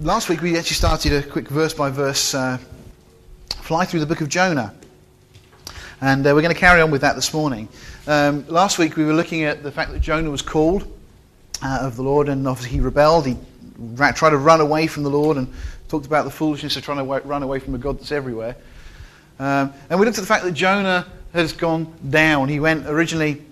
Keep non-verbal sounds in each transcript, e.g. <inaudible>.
last week we actually started a quick verse by verse uh, fly through the book of Jonah. And uh, we're going to carry on with that this morning. Um, last week we were looking at the fact that Jonah was called uh, of the Lord, and obviously he rebelled. He ra- tried to run away from the Lord and talked about the foolishness of trying to wa- run away from a God that's everywhere. Um, and we looked at the fact that Jonah has gone down. He went originally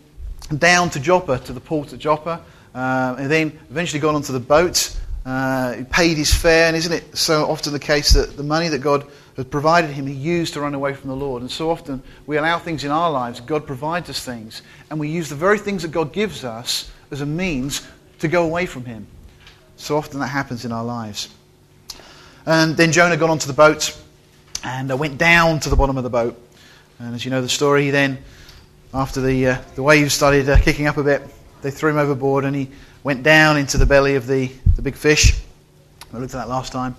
down to Joppa, to the port at Joppa, uh, and then eventually got onto the boat. Uh, he paid his fare, and isn't it so often the case that the money that God has provided him, he used to run away from the Lord? And so often we allow things in our lives, God provides us things, and we use the very things that God gives us as a means to go away from him. So often that happens in our lives. And then Jonah got onto the boat and uh, went down to the bottom of the boat. And as you know the story, then, after the, uh, the waves started uh, kicking up a bit, they threw him overboard and he went down into the belly of the, the big fish. I looked at that last time.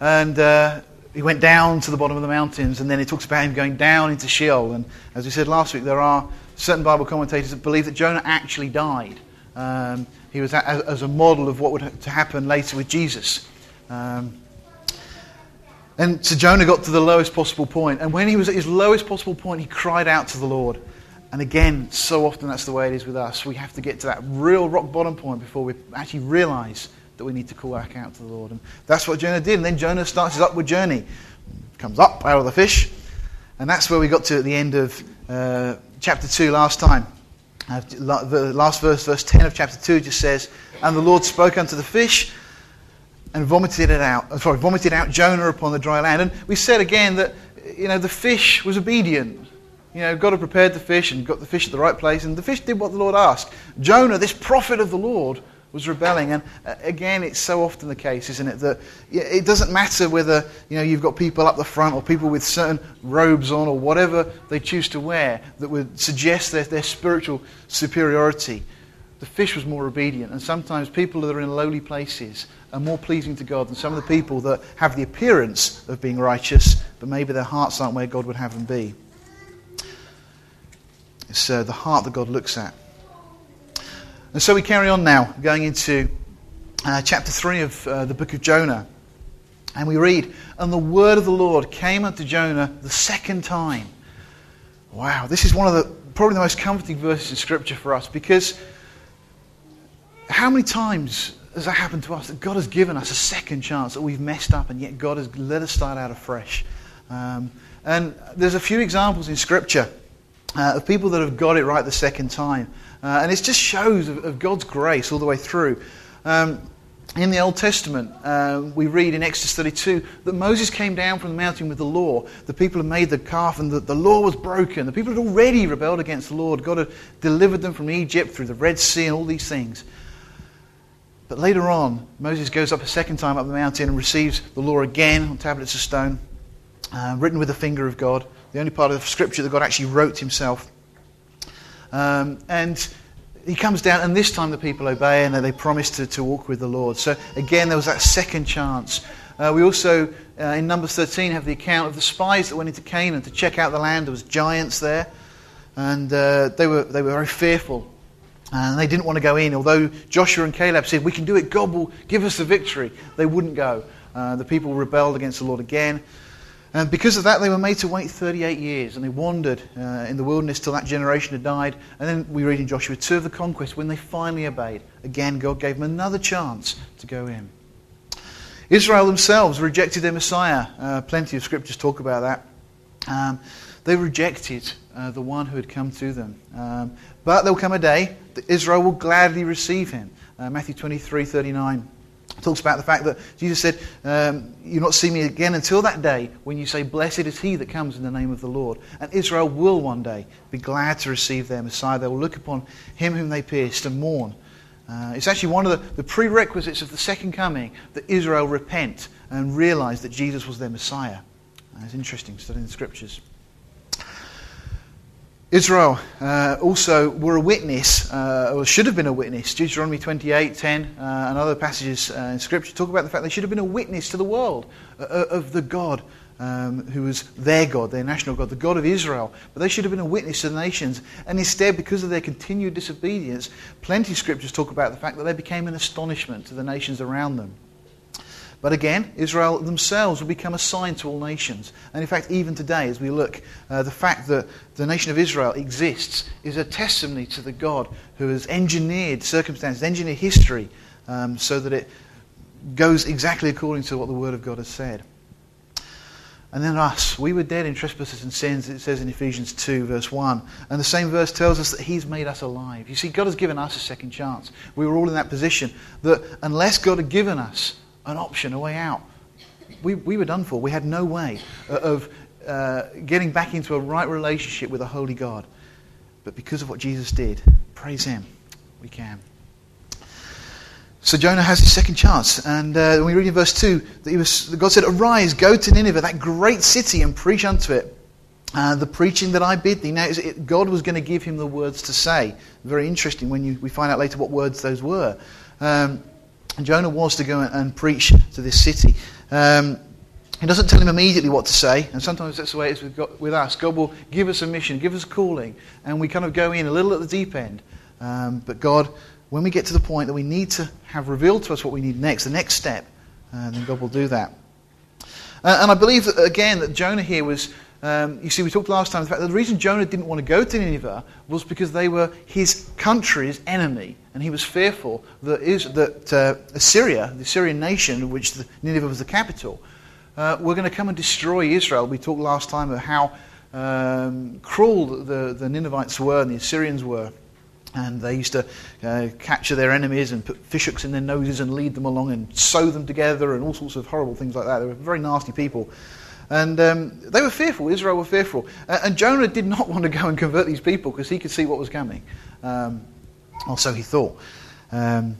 And uh, he went down to the bottom of the mountains, and then it talks about him going down into Sheol. And as we said last week, there are certain Bible commentators that believe that Jonah actually died. Um, he was a, as a model of what would ha- to happen later with Jesus. Um, and so Jonah got to the lowest possible point. And when he was at his lowest possible point, he cried out to the Lord. And again, so often that's the way it is with us. We have to get to that real rock bottom point before we actually realize that we need to call back out to the Lord. And that's what Jonah did. And then Jonah starts his upward journey, comes up out of the fish. And that's where we got to at the end of uh, chapter 2 last time. Uh, the last verse, verse 10 of chapter 2, just says, And the Lord spoke unto the fish and vomited it out. uh, Sorry, vomited out Jonah upon the dry land. And we said again that you know the fish was obedient. You know, God had prepared the fish and got the fish at the right place, and the fish did what the Lord asked. Jonah, this prophet of the Lord, was rebelling. And uh, again, it's so often the case, isn't it, that it doesn't matter whether you know you've got people up the front or people with certain robes on or whatever they choose to wear that would suggest their, their spiritual superiority. The fish was more obedient, and sometimes people that are in lowly places are more pleasing to God than some of the people that have the appearance of being righteous, but maybe their hearts aren't where God would have them be. It's uh, the heart that God looks at. And so we carry on now, going into uh, chapter 3 of uh, the book of Jonah. And we read, And the word of the Lord came unto Jonah the second time. Wow, this is one of the probably the most comforting verses in Scripture for us because how many times has that happened to us that God has given us a second chance that we've messed up and yet God has let us start out afresh? Um, and there's a few examples in Scripture uh, of people that have got it right the second time. Uh, and it just shows of, of, God's grace all the way through. Um, in the Old Testament, uh, we read in Exodus 32 that Moses came down from the mountain with the law. The people had made the calf and the, the law was broken. The people had already rebelled against the Lord. God had delivered them from Egypt through the Red Sea and all these things. But later on, Moses goes up a second time up the mountain and receives the law again on tablets of stone, uh, written with the finger of God, the only part of the Scripture that God actually wrote himself. Um, and he comes down, and this time the people obey and they promise to, to walk with the Lord. So again, there was that second chance. Uh, we also, uh, in Numbers 13, have the account of the spies that went into Canaan to check out the land. There was giants there, and uh, they, were, they were very fearful. And they didn't want to go in. Although Joshua and Caleb said, We can do it, God will give us the victory, they wouldn't go. Uh, the people rebelled against the Lord again. And because of that, they were made to wait 38 years, and they wandered uh, in the wilderness till that generation had died. And then we read in Joshua 2 of the conquest, when they finally obeyed, again, God gave them another chance to go in. Israel themselves rejected their Messiah. Uh, plenty of scriptures talk about that. Um, they rejected uh, the one who had come to them. Um, but there will come a day that Israel will gladly receive him. Uh, Matthew 23 39 talks about the fact that Jesus said, um, You'll not see me again until that day when you say, Blessed is he that comes in the name of the Lord. And Israel will one day be glad to receive their Messiah. They will look upon him whom they pierced and mourn. Uh, it's actually one of the, the prerequisites of the second coming that Israel repent and realize that Jesus was their Messiah. Uh, it's interesting studying the scriptures. Israel uh, also were a witness, uh, or should have been a witness. Deuteronomy 28, 10, uh, and other passages uh, in Scripture talk about the fact they should have been a witness to the world uh, of the God um, who was their God, their national God, the God of Israel. But they should have been a witness to the nations. And instead, because of their continued disobedience, plenty of Scriptures talk about the fact that they became an astonishment to the nations around them. But again, Israel themselves will become a sign to all nations. And in fact, even today, as we look, uh, the fact that the nation of Israel exists is a testimony to the God who has engineered circumstances, engineered history, um, so that it goes exactly according to what the Word of God has said. And then us, we were dead in trespasses and sins, it says in Ephesians 2, verse 1. And the same verse tells us that He's made us alive. You see, God has given us a second chance. We were all in that position that unless God had given us an option, a way out, we, we were done for. We had no way of uh, getting back into a right relationship with a holy God. But because of what Jesus did, praise Him, we can. So Jonah has his second chance. And uh, we read in verse 2, that, was, God said, Arise, go to Nineveh, that great city, and preach unto it. Uh, the preaching that I bid thee. Now, it, God was going to give him the words to say. Very interesting when you, we find out later what words those were. Um, Jonah was to go and, preach to this city. Um, he doesn't tell him immediately what to say, and sometimes that's the way it is with, God, with us. God will give us a mission, give us a calling, and we kind of go in a little at the deep end. Um, but God when we get to the point that we need to have revealed to us what we need next, the next step, uh, then God will do that. Uh, and I believe that, again, that Jonah here was, um, you see, we talked last time, the fact that the reason Jonah didn't want to go to Nineveh was because they were his country's enemy. And he was fearful that, is, that uh, Assyria, the Assyrian nation, of which the, Nineveh was the capital, uh, were going to come and destroy Israel. We talked last time about how um, cruel the, the Ninevites were and the Assyrians were. And they used to uh, capture their enemies and put fishhooks in their noses and lead them along and sew them together and all sorts of horrible things like that. They were very nasty people. And um, they were fearful. Israel were fearful. Uh, and Jonah did not <laughs> want to go and convert these people because he could see what was coming. Um, or so he thought. Um,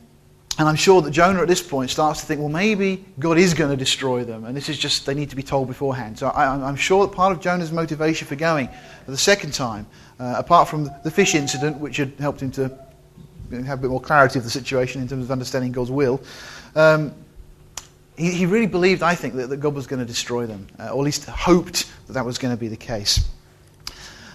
and I'm sure that Jonah at this point starts to think, well, maybe God is going to destroy them. And this is just, they need to be told beforehand. So I, am sure that part of Jonah's motivation for going the second time uh, apart from the fish incident, which had helped him to have a bit more clarity of the situation in terms of understanding God's will, um, he, he, really believed, I think, that, that God was going to destroy them, uh, or at least hoped that that was going to be the case.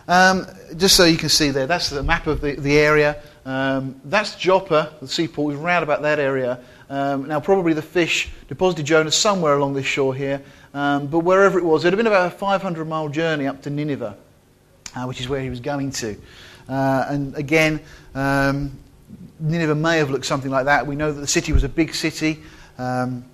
Um, just so you can see there, that's the map of the, the area. Um, that's Joppa, the seaport. We've round about that area. Um, now, probably the fish deposited Jonah somewhere along this shore here, um, but wherever it was, it had been about a 500 mile journey up to Nineveh uh, which is where he was going to. Uh, and again, um, Nineveh may have looked something like that. We know that the city was a big city. Um,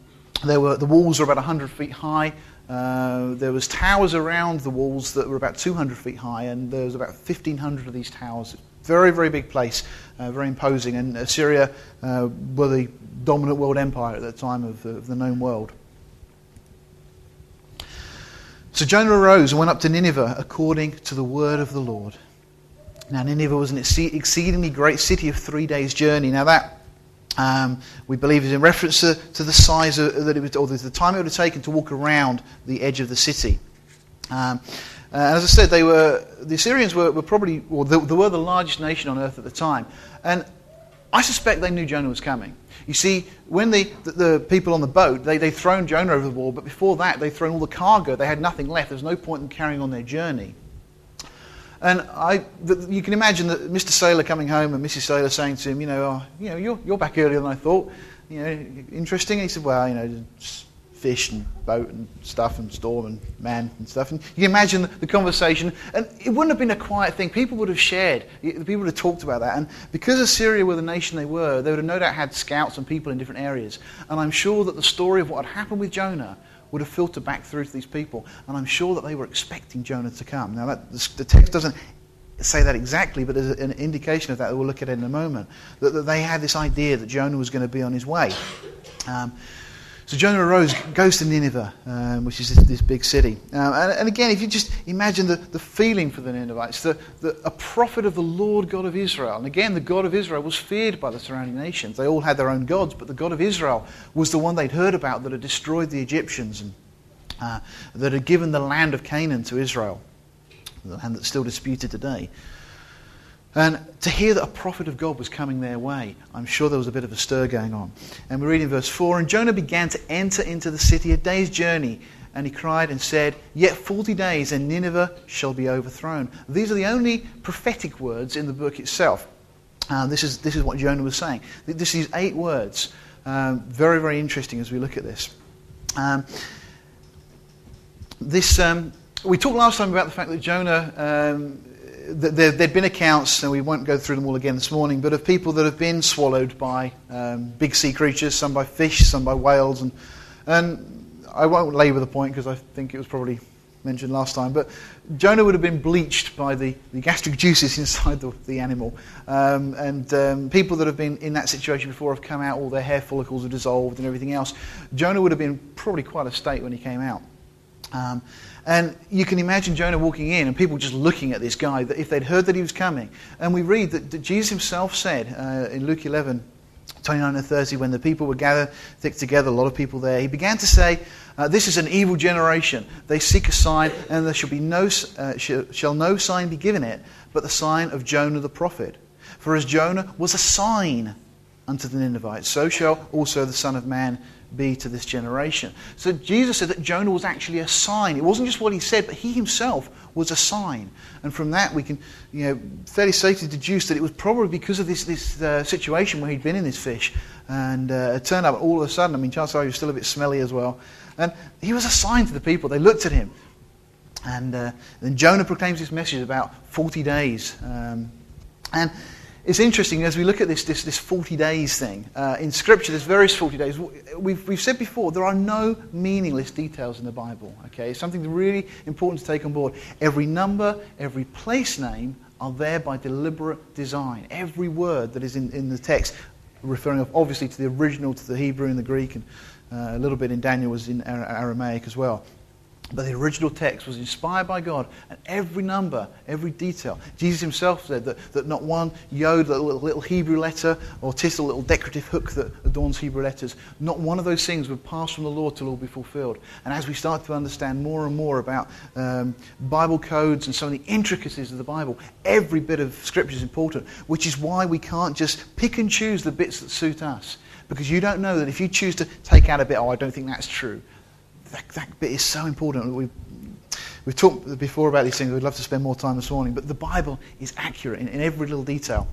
there were, the walls were about 100 feet high. Uh, there was towers around the walls that were about 200 feet high, and there was about 1,500 of these towers. Very, very big place, uh, very imposing. And Assyria uh, were the dominant world empire at that time of, of the known world. So Jonah arose and went up to Nineveh according to the word of the Lord. Now, Nineveh was an exceedingly great city of three days' journey. Now, that um, we believe is in reference to, to the size of, that it was, or the time it would have taken to walk around the edge of the city. Um, uh, as I said, they were the Assyrians were, were probably, or they, they were the largest nation on earth at the time, and I suspect they knew Jonah was coming. You see, when the, the, the, people on the boat, they, they'd thrown Jonah over the wall, but before that, they'd thrown all the cargo. They had nothing left. There was no point in carrying on their journey. And I, you can imagine that Mr. Sailor coming home and Mrs. Sailor saying to him, you know, oh, you know, you're, you're back earlier than I thought. You know, interesting. And he said, well, you know, fish and boat and stuff and storm and man and stuff. And you can imagine the conversation. And it wouldn't have been a quiet thing. People would have shared. People would have talked about that. And because Assyria were the nation they were, they would have no doubt had scouts and people in different areas. And I'm sure that the story of what had happened with Jonah would have filtered back through to these people. And I'm sure that they were expecting Jonah to come. Now, that, the text doesn't say that exactly, but there's an indication of that that we'll look at in a moment. That, that they had this idea that Jonah was going to be on his way. Um, so Jonah arose, goes to Nineveh, um, which is this, this big city. Um, and, and, again, if you just imagine the, the feeling for the Ninevites, the, the, a prophet of the Lord God of Israel. And again, the God of Israel was feared by the surrounding nations. They all had their own gods, but the God of Israel was the one they'd heard about that had destroyed the Egyptians and uh, that had given the land of Canaan to Israel, the land that's still disputed today. And to hear that a prophet of God was coming their way, I'm sure there was a bit of a stir going on. And we read in verse 4 And Jonah began to enter into the city a day's journey. And he cried and said, Yet forty days, and Nineveh shall be overthrown. These are the only prophetic words in the book itself. Uh, this, is, this is what Jonah was saying. This is eight words. Um, very, very interesting as we look at this. Um, this, um, we talked last time about the fact that Jonah, um, there, had been accounts, and we won't go through them all again this morning, but of people that have been swallowed by um, big sea creatures, some by fish, some by whales. And, and I won't labour the point because I think it was probably mentioned last time, but Jonah would have been bleached by the, the gastric <laughs> juices inside the, the animal. Um, and um, people that have been in that situation before have come out, all their hair follicles are dissolved and everything else. Jonah would have been probably quite a state when he came out. Um, and you can imagine Jonah walking in and people just looking at this guy, if they'd heard that he was coming. And we read that, that Jesus himself said uh, in Luke 11, 29 and 30, when the people were gathered thick together, a lot of people there, he began to say, uh, This is an evil generation. They seek a sign, and there shall, be no, uh, shall, shall no sign be given it, but the sign of Jonah the prophet. For as Jonah was a sign unto the Ninevites, so shall also the Son of Man be to this generation. So Jesus said that Jonah was actually a sign. It wasn't just what he said, but he himself was a sign. And from that, we can you know, fairly safely deduce that it was probably because of this, this uh, situation where he'd been in this fish. And uh, it turned out all of a sudden, I mean, chances are he was still a bit smelly as well. And he was a sign to the people. They looked at him. And uh, then Jonah proclaims this message about 40 days. Um, and it's interesting as we look at this, this, this 40 days thing. Uh, in Scripture, there's various 40 days. We've, we've said before, there are no meaningless details in the Bible. Okay? It's something really important to take on board. Every number, every place name are there by deliberate design. Every word that is in, in the text, referring obviously to the original, to the Hebrew and the Greek, and uh, a little bit in Daniel was in Aramaic as well. But the original text was inspired by God, and every number, every detail. Jesus himself said that, that not one yod, little, little Hebrew letter, or tittle, little decorative hook that adorns Hebrew letters, not one of those things would pass from the law till all be fulfilled. And as we start to understand more and more about um, Bible codes and some of the intricacies of the Bible, every bit of Scripture is important, which is why we can't just pick and choose the bits that suit us. Because you don't know that if you choose to take out a bit, oh, I don't think that's true that, that bit is so important. We've, we've talked before about these things. We'd love to spend more time this morning. But the Bible is accurate in, in every little detail.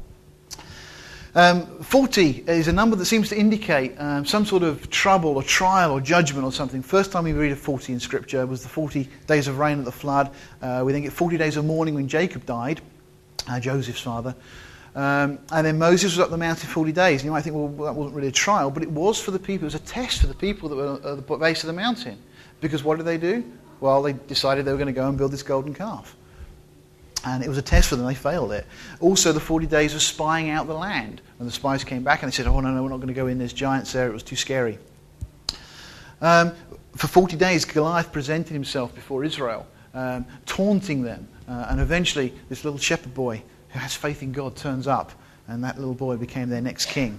Um, 40 is a number that seems to indicate um, some sort of trouble or trial or judgment or something. First time we read of 40 in Scripture was the 40 days of rain at the flood. Uh, we then get 40 days of mourning when Jacob died, uh, Joseph's father. Um, and then Moses was up the mountain 40 days. And you might think, well, that wasn't really a trial, but it was for the people. It was a test for the people that were at the base of the mountain. Because what did they do? Well, they decided they were going to go and build this golden calf. And it was a test for them. They failed it. Also, the 40 days of spying out the land. And the spies came back and they said, oh, no, no, we're not going to go in. There's giants there. It was too scary. Um, for 40 days, Goliath presented himself before Israel, um, taunting them. Uh, and eventually, this little shepherd boy who has faith in God turns up. And that little boy became their next king.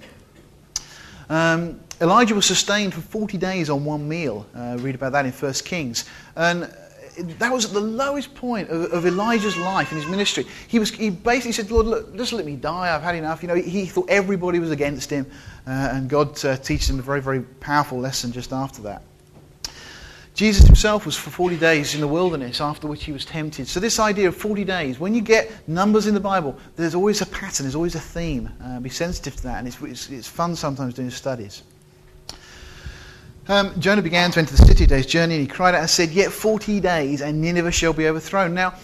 Um, Elijah was sustained for 40 days on one meal. Uh, read about that in 1 Kings. And that was at the lowest point of, of, Elijah's life in his ministry. He, was, he basically said, Lord, look, just let me die. I've had enough. You know, he thought everybody was against him. Uh, and God uh, teaches him a very, very powerful lesson just after that. Jesus himself was for 40 days in the wilderness, after which he was tempted. So, this idea of 40 days, when you get numbers in the Bible, there's always a pattern, there's always a theme. Uh, be sensitive to that, and it's, it's, it's fun sometimes doing studies. Um, Jonah began to enter the city a day's journey, and he cried out and said, Yet 40 days, and Nineveh shall be overthrown. Now,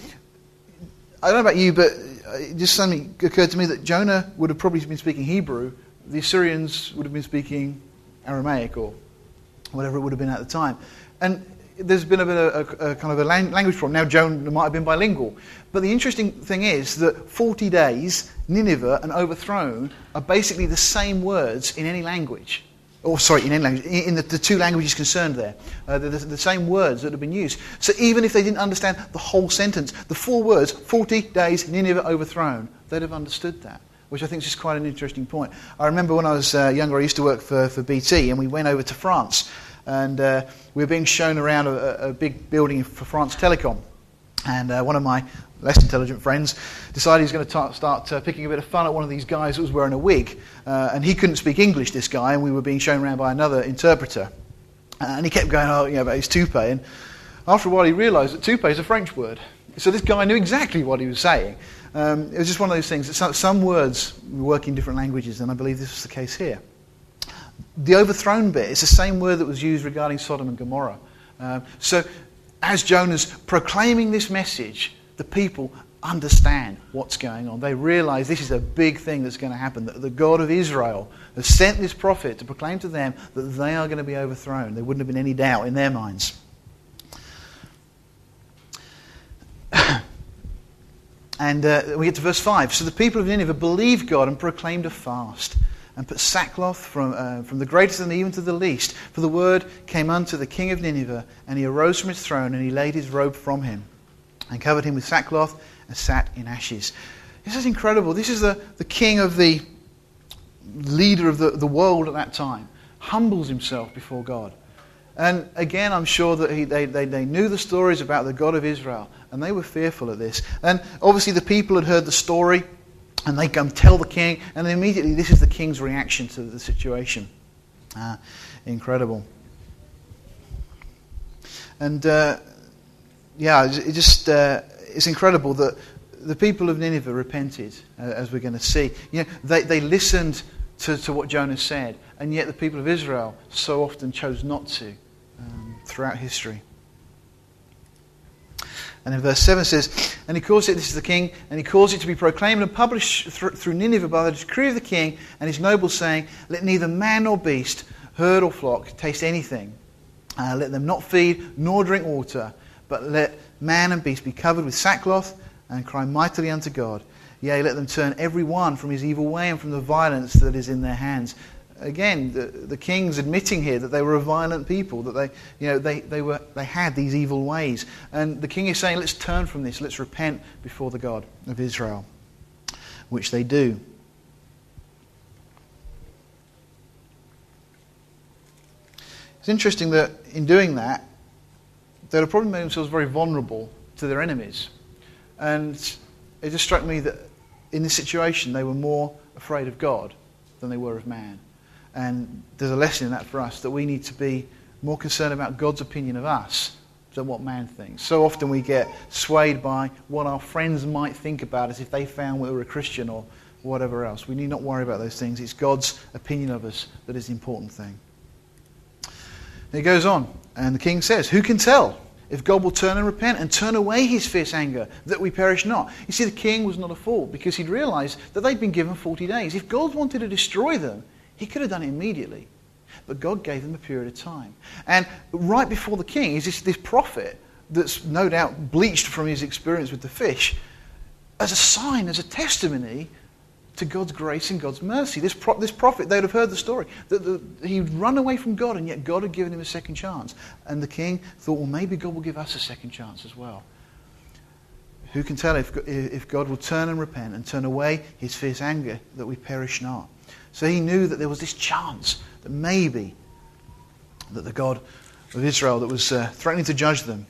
I don't know about you, but it just suddenly occurred to me that Jonah would have probably been speaking Hebrew. The Assyrians would have been speaking Aramaic or whatever it would have been at the time. And there's been a bit of a, a kind of a language problem. Now, Jonah might have been bilingual. But the interesting thing is that 40 days, Nineveh, and overthrown are basically the same words in any language. Or, sorry, in any language, in the, the two languages concerned there. Uh, the, the, same words that have been used. So even if they didn't understand the whole sentence, the four words, 40 days, Nineveh overthrown, they'd have understood that which I think is just quite an interesting point. I remember when I was uh, younger, I used to work for, for BT, and we went over to France and uh, we were being shown around a, a, big building for France Telecom. And uh, one of my less intelligent friends decided he was going to start uh, picking a bit of fun at one of these guys that was wearing a wig. Uh, and he couldn't speak English, this guy, and we were being shown around by another interpreter. and he kept going, oh, you know, about his toupee. And after a while, he realized that toupee is a French word. So this guy knew exactly what he was saying. Um, it was just one of those things that some, some words work in different languages, and I believe this was the case here. The overthrown bit is the same word that was used regarding Sodom and Gomorrah. Um, so, as Jonah's proclaiming this message, the people understand what's going on. They realize this is a big thing that's going to happen. That the God of Israel has sent this prophet to proclaim to them that they are going to be overthrown. There wouldn't have been any doubt in their minds. <coughs> and uh, we get to verse 5. So the people of Nineveh believed God and proclaimed a fast and put sackcloth from, uh, from the greatest and even to the least. For the word came unto the king of Nineveh, and he arose from his throne, and he laid his robe from him, and covered him with sackcloth, and sat in ashes. This is incredible. This is the, the king of the leader of the, the world at that time, humbles himself before God. And again, I'm sure that he, they, they, they knew the stories about the God of Israel, and they were fearful of this. And obviously, the people had heard the story and they come tell the king, and immediately this is the king's reaction to the situation. Uh, incredible. And uh, yeah, it just uh, it's incredible that the people of Nineveh repented, uh, as we're going to see. You know, they, they listened to, to what Jonah said, and yet the people of Israel so often chose not to um, throughout history. And verse 7 says, And he caused it, this is the king, and he caused it to be proclaimed and published through Nineveh by the decree of the king and his nobles, saying, Let neither man nor beast, herd or flock, taste anything. Uh, let them not feed nor drink water, but let man and beast be covered with sackcloth and cry mightily unto God. Yea, let them turn every one from his evil way and from the violence that is in their hands again, the, the king's admitting here that they were a violent people, that they, you know, they, they, were, they had these evil ways. And the king is saying, let's turn from this, let's repent before the God of Israel, which they do. It's interesting that in doing that, they had probably made themselves very vulnerable to their enemies. And it just struck me that in this situation, they were more afraid of God than they were of man. And there's a lesson in that for us that we need to be more concerned about God's opinion of us than what man thinks. So often we get swayed by what our friends might think about us if they found we were a Christian or whatever else. We need not worry about those things. It's God's opinion of us that is the important thing. It goes on, and the king says, Who can tell if God will turn and repent and turn away his fierce anger, that we perish not? You see, the king was not a fool because he'd realized that they'd been given 40 days. If God wanted to destroy them, he could have done it immediately. But God gave them a period of time. And right before the king is this, this prophet that's no doubt bleached from his experience with the fish as a sign, as a testimony to God's grace and God's mercy. This, pro- this prophet, they'd have heard the story, that the, he'd run away from God, and yet God had given him a second chance. And the king thought, well, maybe God will give us a second chance as well. Who can tell if, if God will turn and repent and turn away his fierce anger that we perish not? So he knew that there was this chance that maybe that the God of Israel that was uh, threatening to judge them.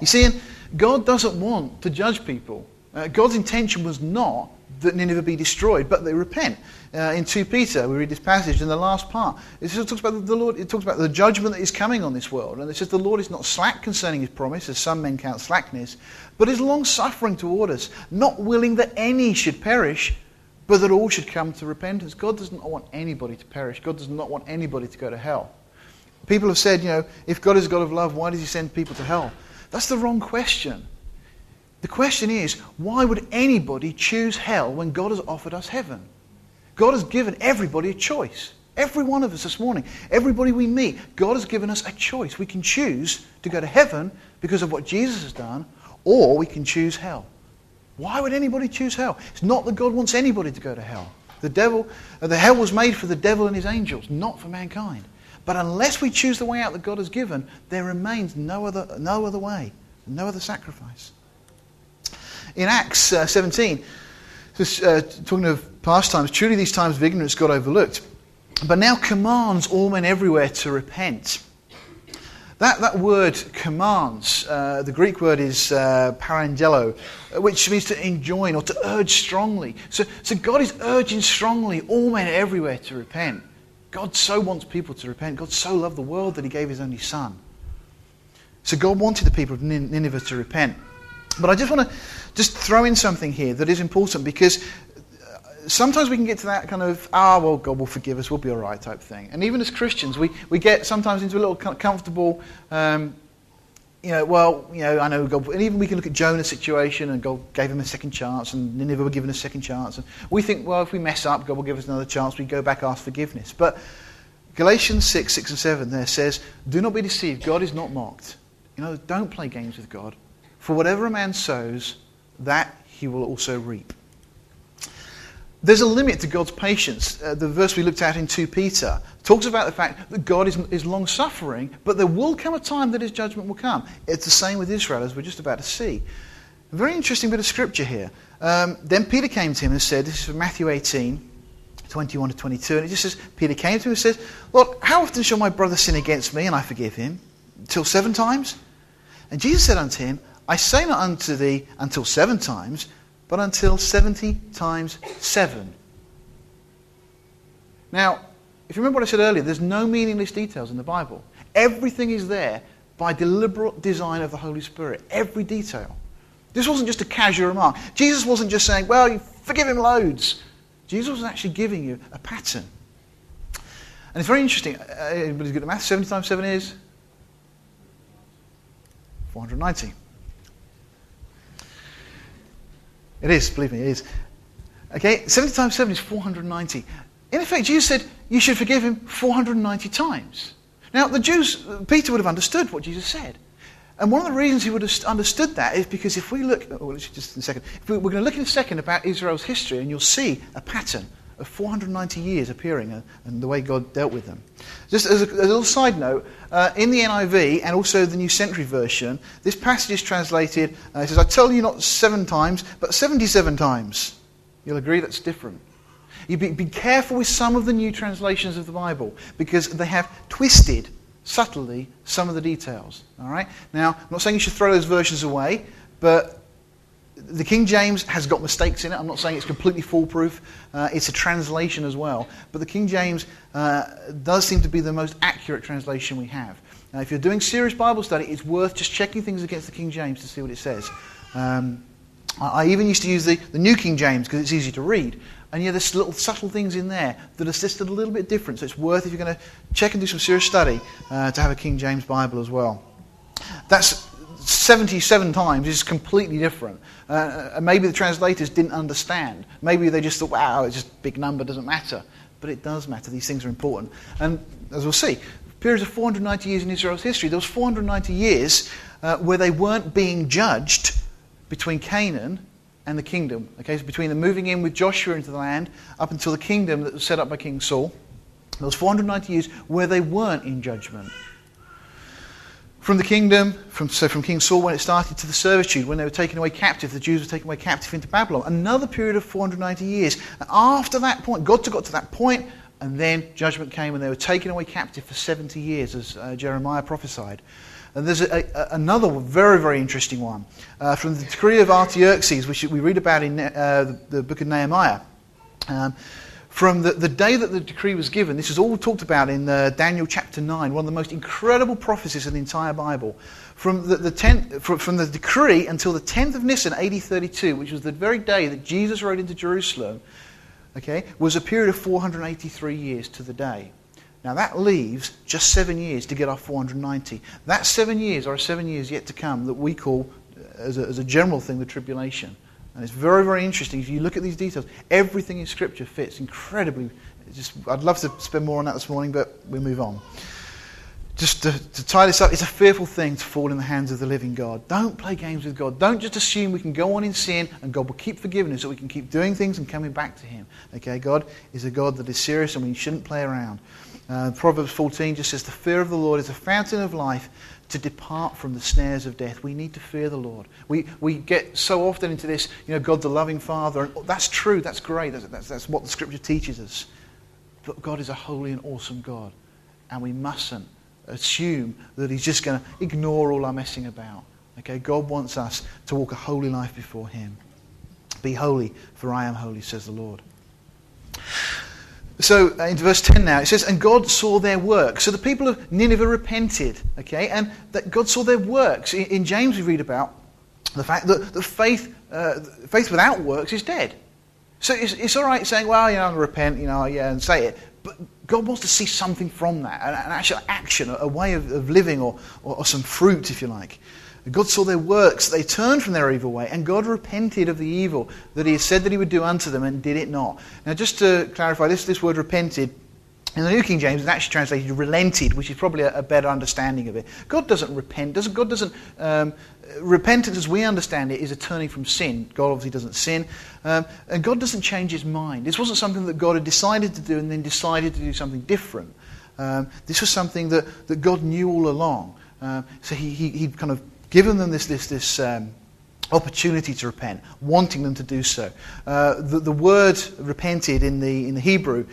You see, God doesn't want to judge people. Uh, God's intention was not that Nineveh be destroyed, but they repent. Uh, in 2 Peter, we read this passage in the last part. It talks about the Lord. It talks about the judgment that is coming on this world, and it says the Lord is not slack concerning His promise, as some men count slackness, but is long suffering toward us, not willing that any should perish, but that all should come to repentance. God does not want anybody to perish. God does not want anybody to go to hell. People have said, you know, if God is God of love, why does He send people to hell? That's the wrong question. The question is, why would anybody choose hell when God has offered us heaven? God has given everybody a choice. Every one of us this morning, everybody we meet, God has given us a choice. We can choose to go to heaven because of what Jesus has done, or we can choose hell. Why would anybody choose hell? It's not that God wants anybody to go to hell. The devil, uh, the hell was made for the devil and his angels, not for mankind. But unless we choose the way out that God has given, there remains no other, no other way, no other sacrifice. In Acts uh, 17, just, uh, talking of past times, truly these times of ignorance got overlooked, but now commands all men everywhere to repent. That, that word commands, uh, the Greek word is uh, parangello, which means to enjoin or to urge strongly. So, so God is urging strongly all men everywhere to repent. God so wants people to repent. God so loved the world that he gave his only son. So God wanted the people of Nineveh to repent. But I just want to just throw in something here that is important because sometimes we can get to that kind of, ah, well, God will forgive us, we'll be all right type thing. And even as Christians, we, we get sometimes into a little comfortable, um, you know, well, you know, I know God, and even we can look at Jonah's situation and God gave him a second chance and Nineveh were given a second chance. And we think, well, if we mess up, God will give us another chance. We go back, ask forgiveness. But Galatians 6, 6 and 7 there says, do not be deceived. God is not mocked. You know, don't play games with God. For whatever a man sows, that he will also reap. There's a limit to God's patience. Uh, the verse we looked at in 2 Peter talks about the fact that God is, is long suffering, but there will come a time that his judgment will come. It's the same with Israel, as we're just about to see. A very interesting bit of scripture here. Um, then Peter came to him and said, This is from Matthew 18, 21 to 22, and it just says, Peter came to him and says, Lord, how often shall my brother sin against me and I forgive him? Till seven times? And Jesus said unto him, I say not unto thee until seven times, but until 70 times 7. Now, if you remember what I said earlier, there's no meaningless details in the Bible. Everything is there by deliberate design of the Holy Spirit. Every detail. This wasn't just a casual remark. Jesus wasn't just saying, well, forgive him loads. Jesus was actually giving you a pattern. And it's very interesting. Uh, Anybody's good at math? 70 times 7 is? 490. It is, believe me, it is. Okay, 70 times 7 is 490. In effect, Jesus said you should forgive him 490 times. Now, the Jews, Peter would have understood what Jesus said. And one of the reasons he would have understood that is because if we look, oh, just in a second, we, are going to look in a second about Israel's history, and you'll see a pattern 490 years appearing and the way God dealt with them. Just as a, as a little side note, uh, in the NIV and also the New Century Version, this passage is translated, uh, it says, I tell you not seven times, but 77 times. You'll agree that's different. You be, be careful with some of the new translations of the Bible because they have twisted subtly some of the details. All right? Now, I'm not saying you should throw those versions away, but the King James has got mistakes in it. I'm not saying it's completely foolproof. Uh, it's a translation as well. But the King James uh, does seem to be the most accurate translation we have. Now, if you're doing serious Bible study, it's worth just checking things against the King James to see what it says. Um, I, I even used to use the, the New King James because it's easy to read. And yeah, there's little subtle things in there that are just a little bit different. So it's worth, if you're going to check and do some serious study, uh, to have a King James Bible as well. That's 77 times is completely different. Uh, maybe the translators didn't understand. Maybe they just thought, wow, it's just a big number, doesn't matter. But it does matter. These things are important. And as we'll see, periods of 490 years in Israel's history, there was 490 years uh, where they weren't being judged between Canaan and the kingdom. Okay, so between the moving in with Joshua into the land up until the kingdom that was set up by King Saul, there was 490 years where they weren't in judgment. From the kingdom, from, so from King Saul when it started to the servitude, when they were taken away captive, the Jews were taken away captive into Babylon. Another period of 490 years. And after that point, God got to that point, and then judgment came and they were taken away captive for 70 years, as uh, Jeremiah prophesied. And there's a, a, another very, very interesting one uh, from the decree of Artaxerxes, which we read about in uh, the, the, book of Nehemiah. Um, from the, the, day that the decree was given, this is all talked about in uh, Daniel chapter 9, one of the most incredible prophecies in the entire Bible. From the, the, from, from the decree until the 10th of Nisan, AD 32, which was the very day that Jesus rode into Jerusalem, okay, was a period of 483 years to the day. Now that leaves just seven years to get our 490. That seven years are seven years yet to come that we call, as a, as a general thing, the tribulation. And it's very, very interesting. If you look at these details, everything in Scripture fits incredibly. Just, I'd love to spend more on that this morning, but we move on. Just to, to tie this up, it's a fearful thing to fall in the hands of the living God. Don't play games with God. Don't just assume we can go on in sin and God will keep forgiving us, so we can keep doing things and coming back to Him. Okay, God is a God that is serious and we shouldn't play around. Uh, Proverbs 14 just says, The fear of the Lord is a fountain of life to depart from the snares of death. We need to fear the Lord. We, we get so often into this, you know, God's a loving Father. And oh, that's true. That's great. That's, that's, that's what the Scripture teaches us. But God is a holy and awesome God. And we mustn't assume that He's just going to ignore all our messing about. Okay? God wants us to walk a holy life before Him. Be holy, for I am holy, says the Lord. So uh, in verse 10 now, it says, And God saw their works. So the people of Nineveh repented, okay? And that God saw their works. In, in James, we read about the fact that the faith, uh, faith without works is dead. So it's, it's all right saying, well, you know, I'm going to repent, you know, yeah, and say it. But God wants to see something from that, an, an actual action, a, a way of, of living, or, or, or, some fruit, if you like. God saw their works, they turned from their evil way, and God repented of the evil that He had said that He would do unto them and did it not. Now, just to clarify, this, this word repented in the New King James, it's actually translated relented, which is probably a, a better understanding of it. God doesn't repent. Doesn't, God doesn't. Um, repentance, as we understand it, is a turning from sin. God obviously doesn't sin. Um, and God doesn't change his mind. This wasn't something that God had decided to do and then decided to do something different. Um, this was something that, that God knew all along. Um, so he, he, he'd kind of given them this, this, this um, opportunity to repent, wanting them to do so. Uh, the, the word repented in the, in the Hebrew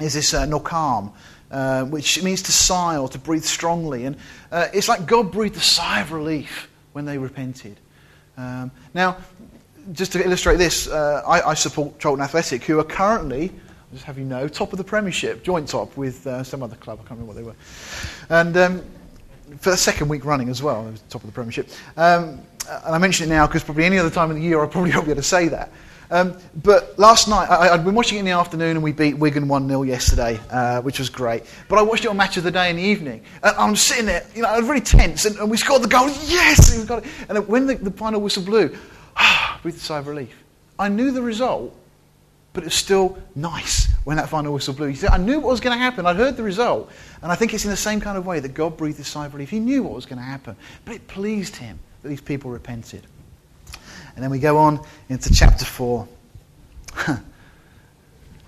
is this uh, nacham, uh, which means to sigh or to breathe strongly. And uh, it's like God breathed a sigh of relief when they repented. Um, now, just to illustrate this, uh, I, I, support Charlton Athletic, who are currently, I'll just have you know, top of the Premiership, joint top with uh, some other club. I can't remember what they were. And um, for the second week running as well, top of the Premiership. Um, and I mention it now because probably any other time of the year I probably <laughs> won't be able to say that. Um, but last night, I, had been watching it in the afternoon and we beat Wigan 1 0 yesterday, uh, which was great. But I watched it on Match of the Day in the evening. And I'm sitting there, you know, I was really tense. And, and we scored the goal. Yes! And, got it. and when the, the, final whistle blew, <sighs> ah, breathed a sigh of relief. I knew the result, but it was still nice when that final whistle blew. He said, I knew what was going to happen. I'd heard the result. And I think it's in the same kind of way that God breathed a sigh of relief. He knew what was going to happen. But it pleased him that these people repented. And then we go on into chapter 4. <laughs>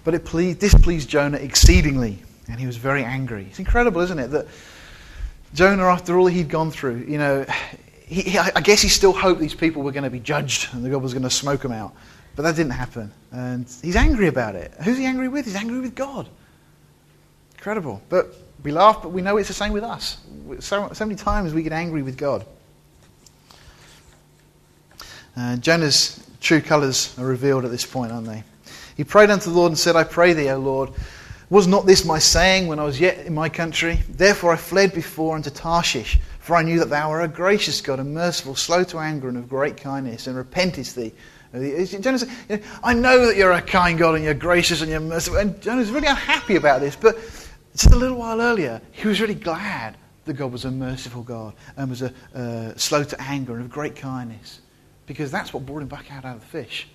but it pleased, displeased Jonah exceedingly, and he was very angry. It's incredible, isn't it, that Jonah, after all he'd gone through, you know, he, I guess he still hoped these people were going to be judged and the God was going to smoke them out. But that didn't happen. And he's angry about it. Who's he angry with? He's angry with God. Incredible. But we laugh, but we know it's the same with us. So, so many times we get angry with God. Uh, Jonah's true colours are revealed at this point, aren't they? He prayed unto the Lord and said, I pray thee, O Lord, was not this my saying when I was yet in my country? Therefore I fled before unto Tarshish, for I knew that thou art a gracious God and merciful, slow to anger and of great kindness, and repentest thee. Jonah said, I know that you're a kind God and you're gracious and you're merciful. And Jonah's really unhappy about this, but just a little while earlier, he was really glad that God was a merciful God and was a, uh, slow to anger and of great kindness because that's what brought him back out, out of the fish.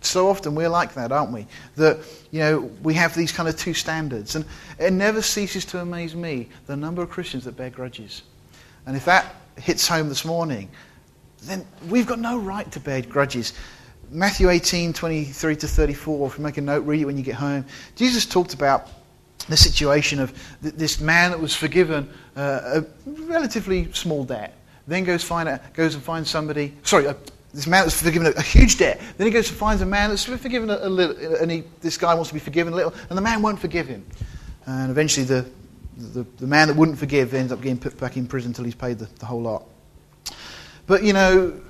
So often we're like that, aren't we? That, you know, we have these kind of two standards. And it never ceases to amaze me the number of Christians that bear grudges. And if that hits home this morning, then we've got no right to bear grudges. Matthew 18, 23 to 34, if you make a note, read it when you get home. Jesus talked about the situation of this man that was forgiven uh, a relatively small debt then goes, find out, goes and finds somebody, sorry, uh, this man that's forgiven a, a, huge debt. Then he goes and finds a man that's forgiven a, a little, and he, this guy wants to be forgiven a little, and the man won't forgive him. And eventually the, the, the man that wouldn't forgive ends up getting put back in prison until he's paid the, the whole lot. But, you know,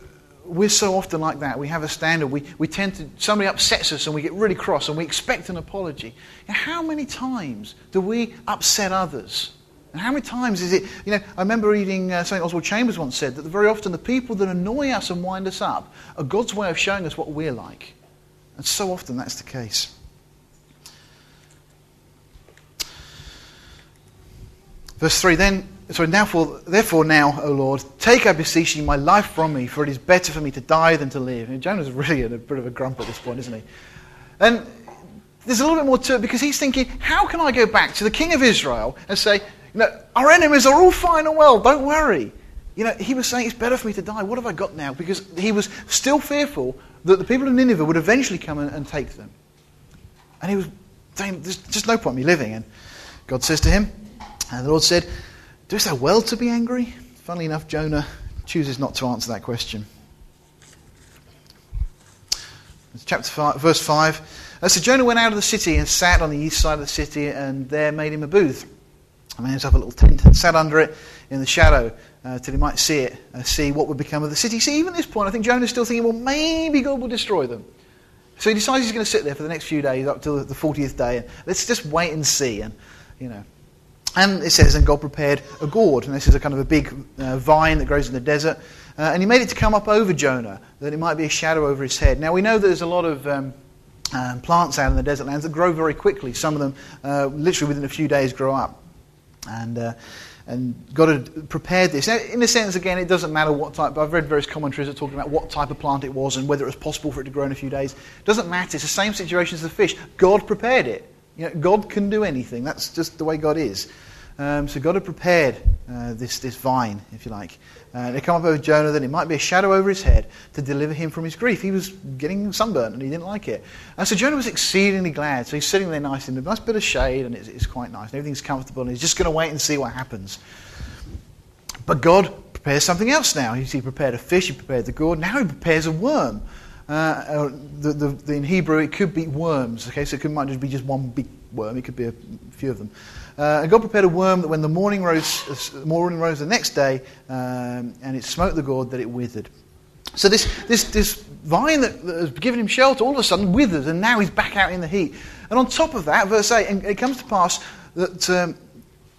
we're so often like that. We have a standard. We, we tend to, somebody upsets us and we get really cross and we expect an apology. how many times do we upset others and how many times is it, you know, I remember reading uh, something Oswald Chambers once said that very often the people that annoy us and wind us up are God's way of showing us what we're like. And so often that's the case. Verse 3 Then, now for, therefore now, O Lord, take, I beseech you, my life from me, for it is better for me to die than to live. And Jonah's really in a bit of a grump at this point, isn't he? And there's a little bit more to it because he's thinking, how can I go back to the king of Israel and say, you know, our enemies are all fine and well, don't worry. You know, he was saying, it's better for me to die. What have I got now? Because he was still fearful that the people of Nineveh would eventually come and, and take them. And he was saying, there's just no point in me living. And God says to him, and the Lord said, Doest thou well to be angry? Funnily enough, Jonah chooses not to answer that question. chapter five, verse 5. Uh, so Jonah went out of the city and sat on the east side of the city, and there made him a booth. I made himself a little tent and sat under it in the shadow uh, till he might see it, uh, see what would become of the city. See, even at this point, I think Jonah's still thinking, well, maybe God will destroy them. So he decides he's going to sit there for the next few days up till the 40th day, and let's just wait and see. And, you know. And it says, and God prepared a gourd, and this is a kind of a big uh, vine that grows in the desert. Uh, and he made it to come up over Jonah, that it might be a shadow over his head. Now we know there's a lot of um, um, plants out in the desert lands that grow very quickly. Some of them, uh, literally within a few days, grow up. And, uh, and God had prepared this. Now, in a sense, again, it doesn't matter what type. I've read various commentaries that talking about what type of plant it was and whether it was possible for it to grow in a few days. It doesn't matter. It's the same situation as the fish. God prepared it. You know, God can do anything. That's just the way God is. Um, so God had prepared uh, this, this vine, if you like. Uh, they come up over Jonah that it might be a shadow over his head to deliver him from his grief. He was getting sunburnt and he didn't like it. And so Jonah was exceedingly glad. So he's sitting there nice in a nice bit of shade and it's, it's quite nice. And everything's comfortable and he's just going to wait and see what happens. But God prepares something else now. He prepared a fish, he prepared the gourd. Now he prepares a worm. Uh, uh, the, the, the, in Hebrew, it could be worms. Okay, so it could, might just be just one big worm. It could be a few of them. Uh, and God prepared a worm that when the morning rose, uh, morning rose the next day, um, and it smote the gourd, that it withered. So this, this, this vine that, that has given him shelter all of a sudden withers, and now he's back out in the heat. And on top of that, verse 8, and it comes to pass that um,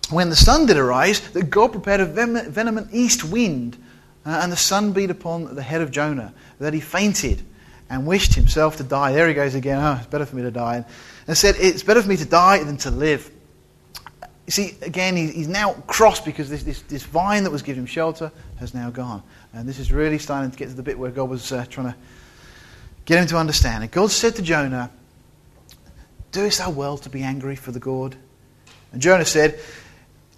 when the sun did arise, that God prepared a venomous east wind, uh, and the sun beat upon the head of Jonah, that he fainted and wished himself to die. There he goes again. Oh, it's better for me to die. And said, It's better for me to die than to live. You see, again, he's now cross because this, this, this vine that was giving him shelter has now gone. And this is really starting to get to the bit where God was uh, trying to get him to understand. And God said to Jonah, Doest thou well to be angry for the gourd? And Jonah said,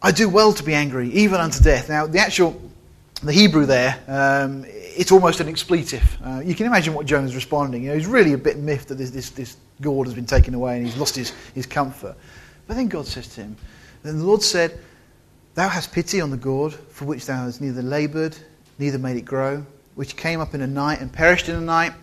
I do well to be angry, even unto death. Now, the actual, the Hebrew there, um, it's almost an expletive. Uh, you can imagine what Jonah's responding. You know, he's really a bit miffed that this, this, this gourd has been taken away and he's lost his, his comfort. But then God says to him, then the Lord said, Thou hast pity on the gourd, for which thou hast neither laboured, neither made it grow, which came up in a night and perished in a night.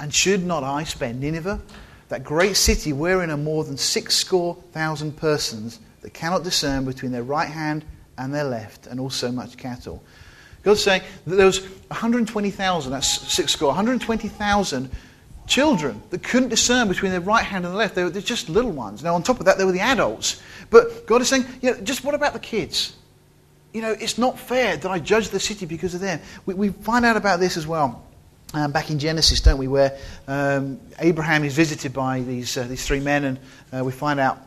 And should not I spare Nineveh, that great city wherein are more than six score thousand persons that cannot discern between their right hand and their left, and also much cattle? God's saying that there was 120,000, that's six score, 120,000 children that couldn't discern between their right hand and the left. They were just little ones. Now, on top of that, there were the adults. But God is saying, you know, just what about the kids? You know, it's not fair that I judge the city because of them. We, we find out about this as well. Um, back in Genesis, don't we, where um, Abraham is visited by these, uh, these three men, and uh, we find out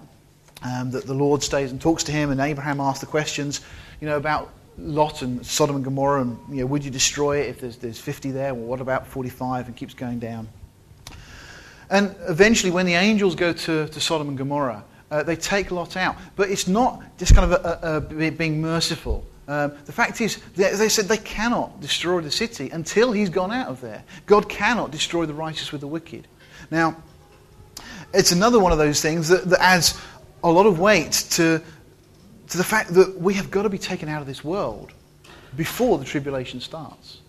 um, that the Lord stays and talks to him, and Abraham asks the questions, you know, about Lot and Sodom and Gomorrah, and you know, would you destroy it if there's, there's 50 there? Well, what about 45? And keeps going down. And eventually, when the angels go to, to Sodom and Gomorrah, uh, they take Lot out. But it's not just kind of a, a, a being merciful. Um, the fact is, they, they, said they cannot destroy the city until he's gone out of there. God cannot destroy the righteous with the wicked. Now, it's another one of those things that, that adds a lot of weight to, to the fact that we have got to be taken out of this world before the tribulation starts.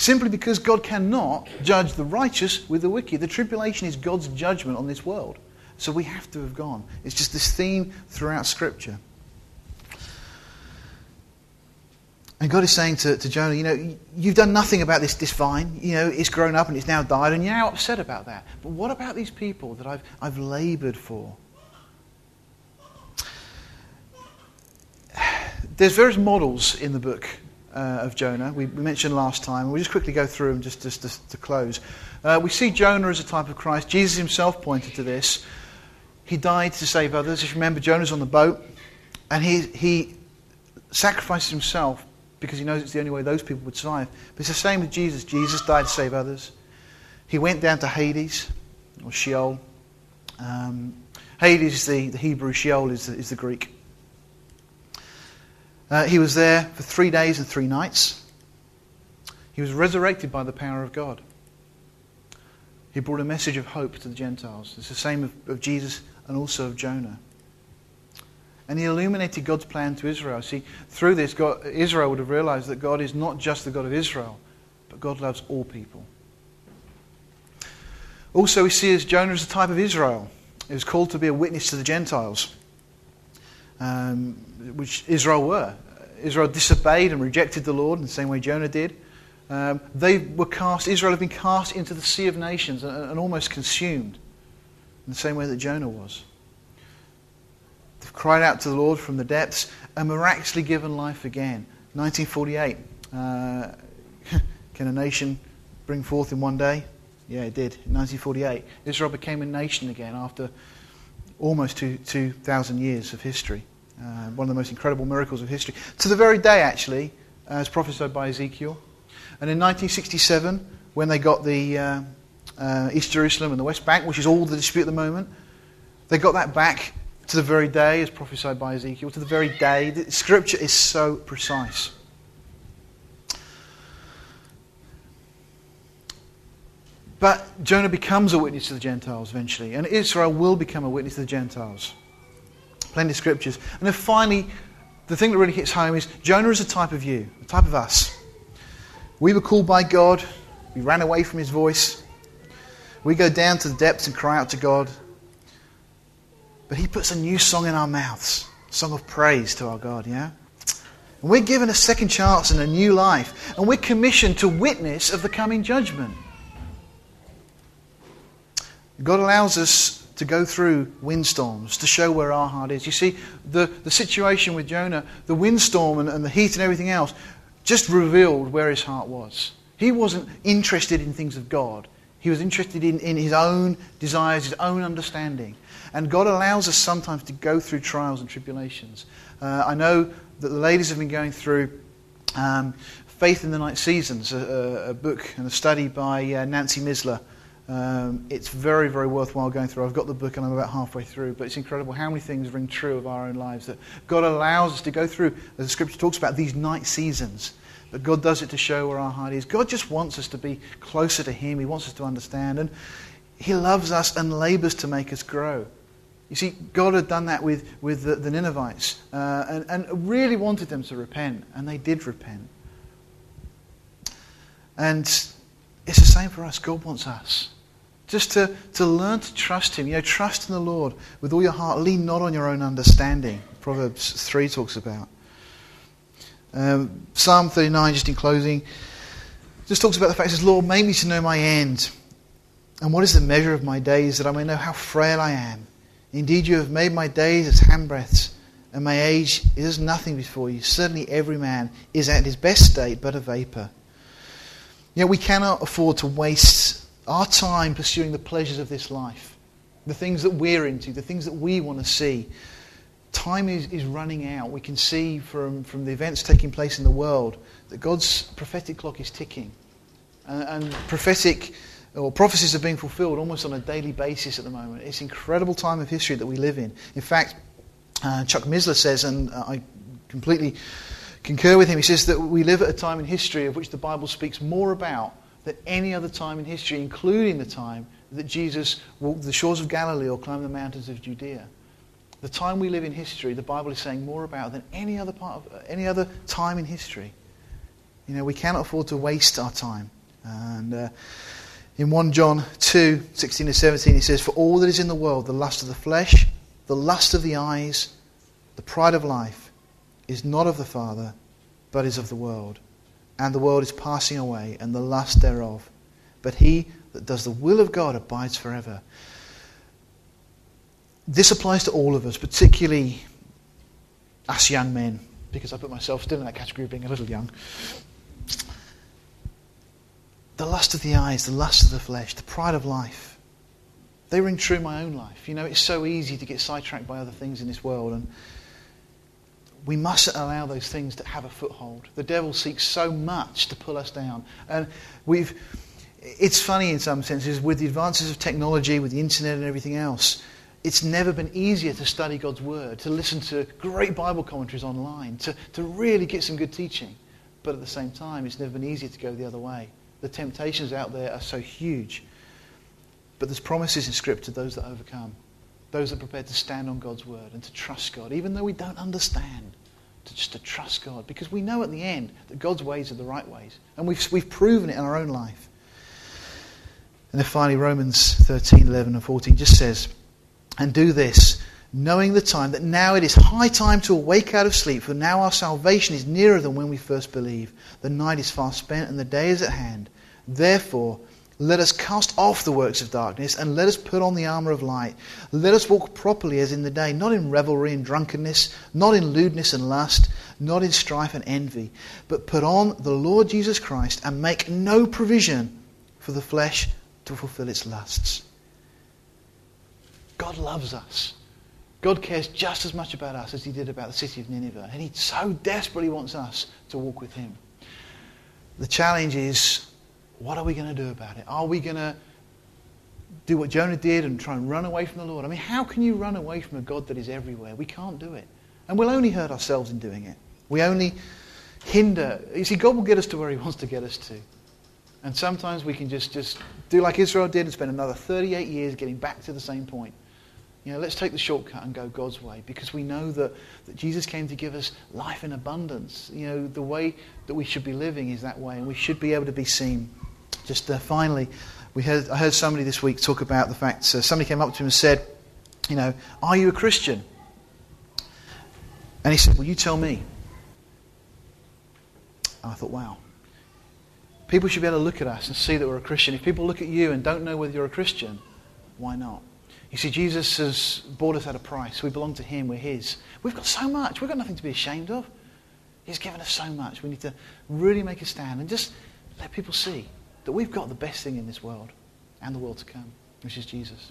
Simply because God cannot judge the righteous with the wicked. The tribulation is God's judgment on this world. So we have to have gone. It's just this theme throughout Scripture. And God is saying to, to Jonah, you know, you've done nothing about this, this vine. You know, it's grown up and it's now died, and you're now upset about that. But what about these people that I've, I've labored for? <sighs> There's various models in the book uh, of Jonah. We, mentioned last time. We'll just quickly go through them just, just, just to close. Uh, we see Jonah as a type of Christ. Jesus himself pointed to this. He died to save others. If you remember, Jonah's on the boat, and he, he sacrifices himself because he knows it's the only way those people would survive. But it's the same with Jesus. Jesus died to save others. He went down to Hades, or Sheol. Um, Hades is the, the Hebrew, Sheol is the, is the Greek. Uh, he was there for three days and three nights. He was resurrected by the power of God. He brought a message of hope to the Gentiles. It's the same of, of Jesus and also of Jonah. And he illuminated God's plan to Israel. See, through this, God, Israel would have realized that God is not just the God of Israel, but God loves all people. Also, we see as Jonah as a type of Israel. He was called to be a witness to the Gentiles um, which Israel were. Israel disobeyed and rejected the Lord in the same way Jonah did. Um, they were cast, Israel had been cast into the sea of nations and, and almost consumed in the same way that Jonah was. They've cried out to the Lord from the depths and miraculously given life again. 1948. Uh, <laughs> can a nation bring forth in one day? Yeah, it did. In 1948, Israel became a nation again after almost two, 2,000 years of history. Uh, one of the most incredible miracles of history. To the very day, actually, as prophesied by Ezekiel. And in 1967, when they got the uh, uh, East Jerusalem and the West Bank, which is all the dispute at the moment, they got that back to the very day, as prophesied by Ezekiel, to the very day. The scripture is so precise. But Jonah becomes a witness to the Gentiles eventually, and Israel will become a witness to the Gentiles. Plenty of scriptures. And then finally, the thing that really hits home is Jonah is a type of you, a type of us. We were called by God, we ran away from his voice. We go down to the depths and cry out to God. But he puts a new song in our mouths, a song of praise to our God, yeah? And we're given a second chance and a new life. And we're commissioned to witness of the coming judgment. God allows us to go through windstorms to show where our heart is. You see, the, the situation with Jonah, the windstorm and, and the heat and everything else, just revealed where his heart was. He wasn't interested in things of God. He was interested in, in his own desires, his own understanding. And God allows us sometimes to go through trials and tribulations. Uh, I know that the ladies have been going through um, Faith in the Night Seasons, a, a, book and a study by uh, Nancy Missler. Um, it's very, very worthwhile going through. I've got the book and I'm about halfway through, but it's incredible how many things ring true of our own lives that God allows us to go through, as the scripture talks about, these night seasons. But God does it to show where our heart is. God just wants us to be closer to Him. He wants us to understand. And He loves us and labors to make us grow. You see, God had done that with, with the, the Ninevites uh, and, and really wanted them to repent, and they did repent. And it's the same for us. God wants us just to, to learn to trust Him. You know, trust in the Lord with all your heart. Lean not on your own understanding. Proverbs 3 talks about. Um, Psalm 39, just in closing, just talks about the fact, that says, Lord, make me to know my end. And what is the measure of my days, that I may know how frail I am? Indeed, you have made my days as handbreadths, and my age is nothing before you. Certainly, every man is at his best state but a vapor. Know, we cannot afford to waste our time pursuing the pleasures of this life, the things that we're into, the things that we want to see. Time is, is running out. We can see from, from the events taking place in the world that God's prophetic clock is ticking. And, and prophetic or prophecies are being fulfilled almost on a daily basis at the moment. It's incredible time of history that we live in. In fact, uh, Chuck Missler says, and I completely concur with him, he says that we live at a time in history of which the Bible speaks more about than any other time in history, including the time that Jesus walked the shores of Galilee or climbed the mountains of Judea. The time we live in history, the Bible is saying more about than any other part of uh, any other time in history. You know, we cannot afford to waste our time. And uh, in 1 John 2, 16 to 17, he says, For all that is in the world, the lust of the flesh, the lust of the eyes, the pride of life, is not of the Father, but is of the world and the world is passing away, and the lust thereof. But he that does the will of God abides forever. This applies to all of us, particularly us young men, because I put myself still in that category of being a little young. The lust of the eyes, the lust of the flesh, the pride of life. They ring true in my own life. You know, it's so easy to get sidetracked by other things in this world. And we mustn't allow those things to have a foothold. The devil seeks so much to pull us down. And we've, it's funny in some senses, with the advances of technology, with the internet and everything else, it's never been easier to study God's Word, to listen to great Bible commentaries online, to, to really get some good teaching. But at the same time, it's never been easier to go the other way. The temptations out there are so huge. But there's promises in Scripture to those that overcome. Those that are prepared to stand on God's word and to trust God, even though we don't understand, to just to trust God. Because we know at the end that God's ways are the right ways. And we've, we've proven it in our own life. And then finally, Romans 13, 11, and 14 just says, And do this, knowing the time, that now it is high time to awake out of sleep, for now our salvation is nearer than when we first believed. The night is far spent, and the day is at hand. Therefore, let us cast off the works of darkness and let us put on the armour of light. Let us walk properly as in the day, not in revelry and drunkenness, not in lewdness and lust, not in strife and envy, but put on the Lord Jesus Christ and make no provision for the flesh to fulfill its lusts. God loves us. God cares just as much about us as he did about the city of Nineveh. And he so desperately wants us to walk with him. The challenge is what are we going to do about it? Are we going to do what Jonah did and try and run away from the Lord? I mean, how can you run away from a God that is everywhere? We can't do it. And we'll only hurt ourselves in doing it. We only hinder. You see, God will get us to where he wants to get us to. And sometimes we can just, just do like Israel did and spend another 38 years getting back to the same point. You know, let's take the shortcut and go God's way because we know that, that Jesus came to give us life in abundance. You know, the way that we should be living is that way and we should be able to be seen. Just uh, finally, we heard, I heard somebody this week talk about the fact uh, somebody came up to him and said, you know, are you a Christian? And he said, well, you tell me. And I thought, wow. People should be able to look at us and see that we're a Christian. If people look at you and don't know whether you're a Christian, why not? You see, Jesus has bought us at a price. We belong to Him. We're His. We've got so much. We've got nothing to be ashamed of. He's given us so much. We need to really make a stand and just let people see that we've got the best thing in this world and the world to come, which is Jesus.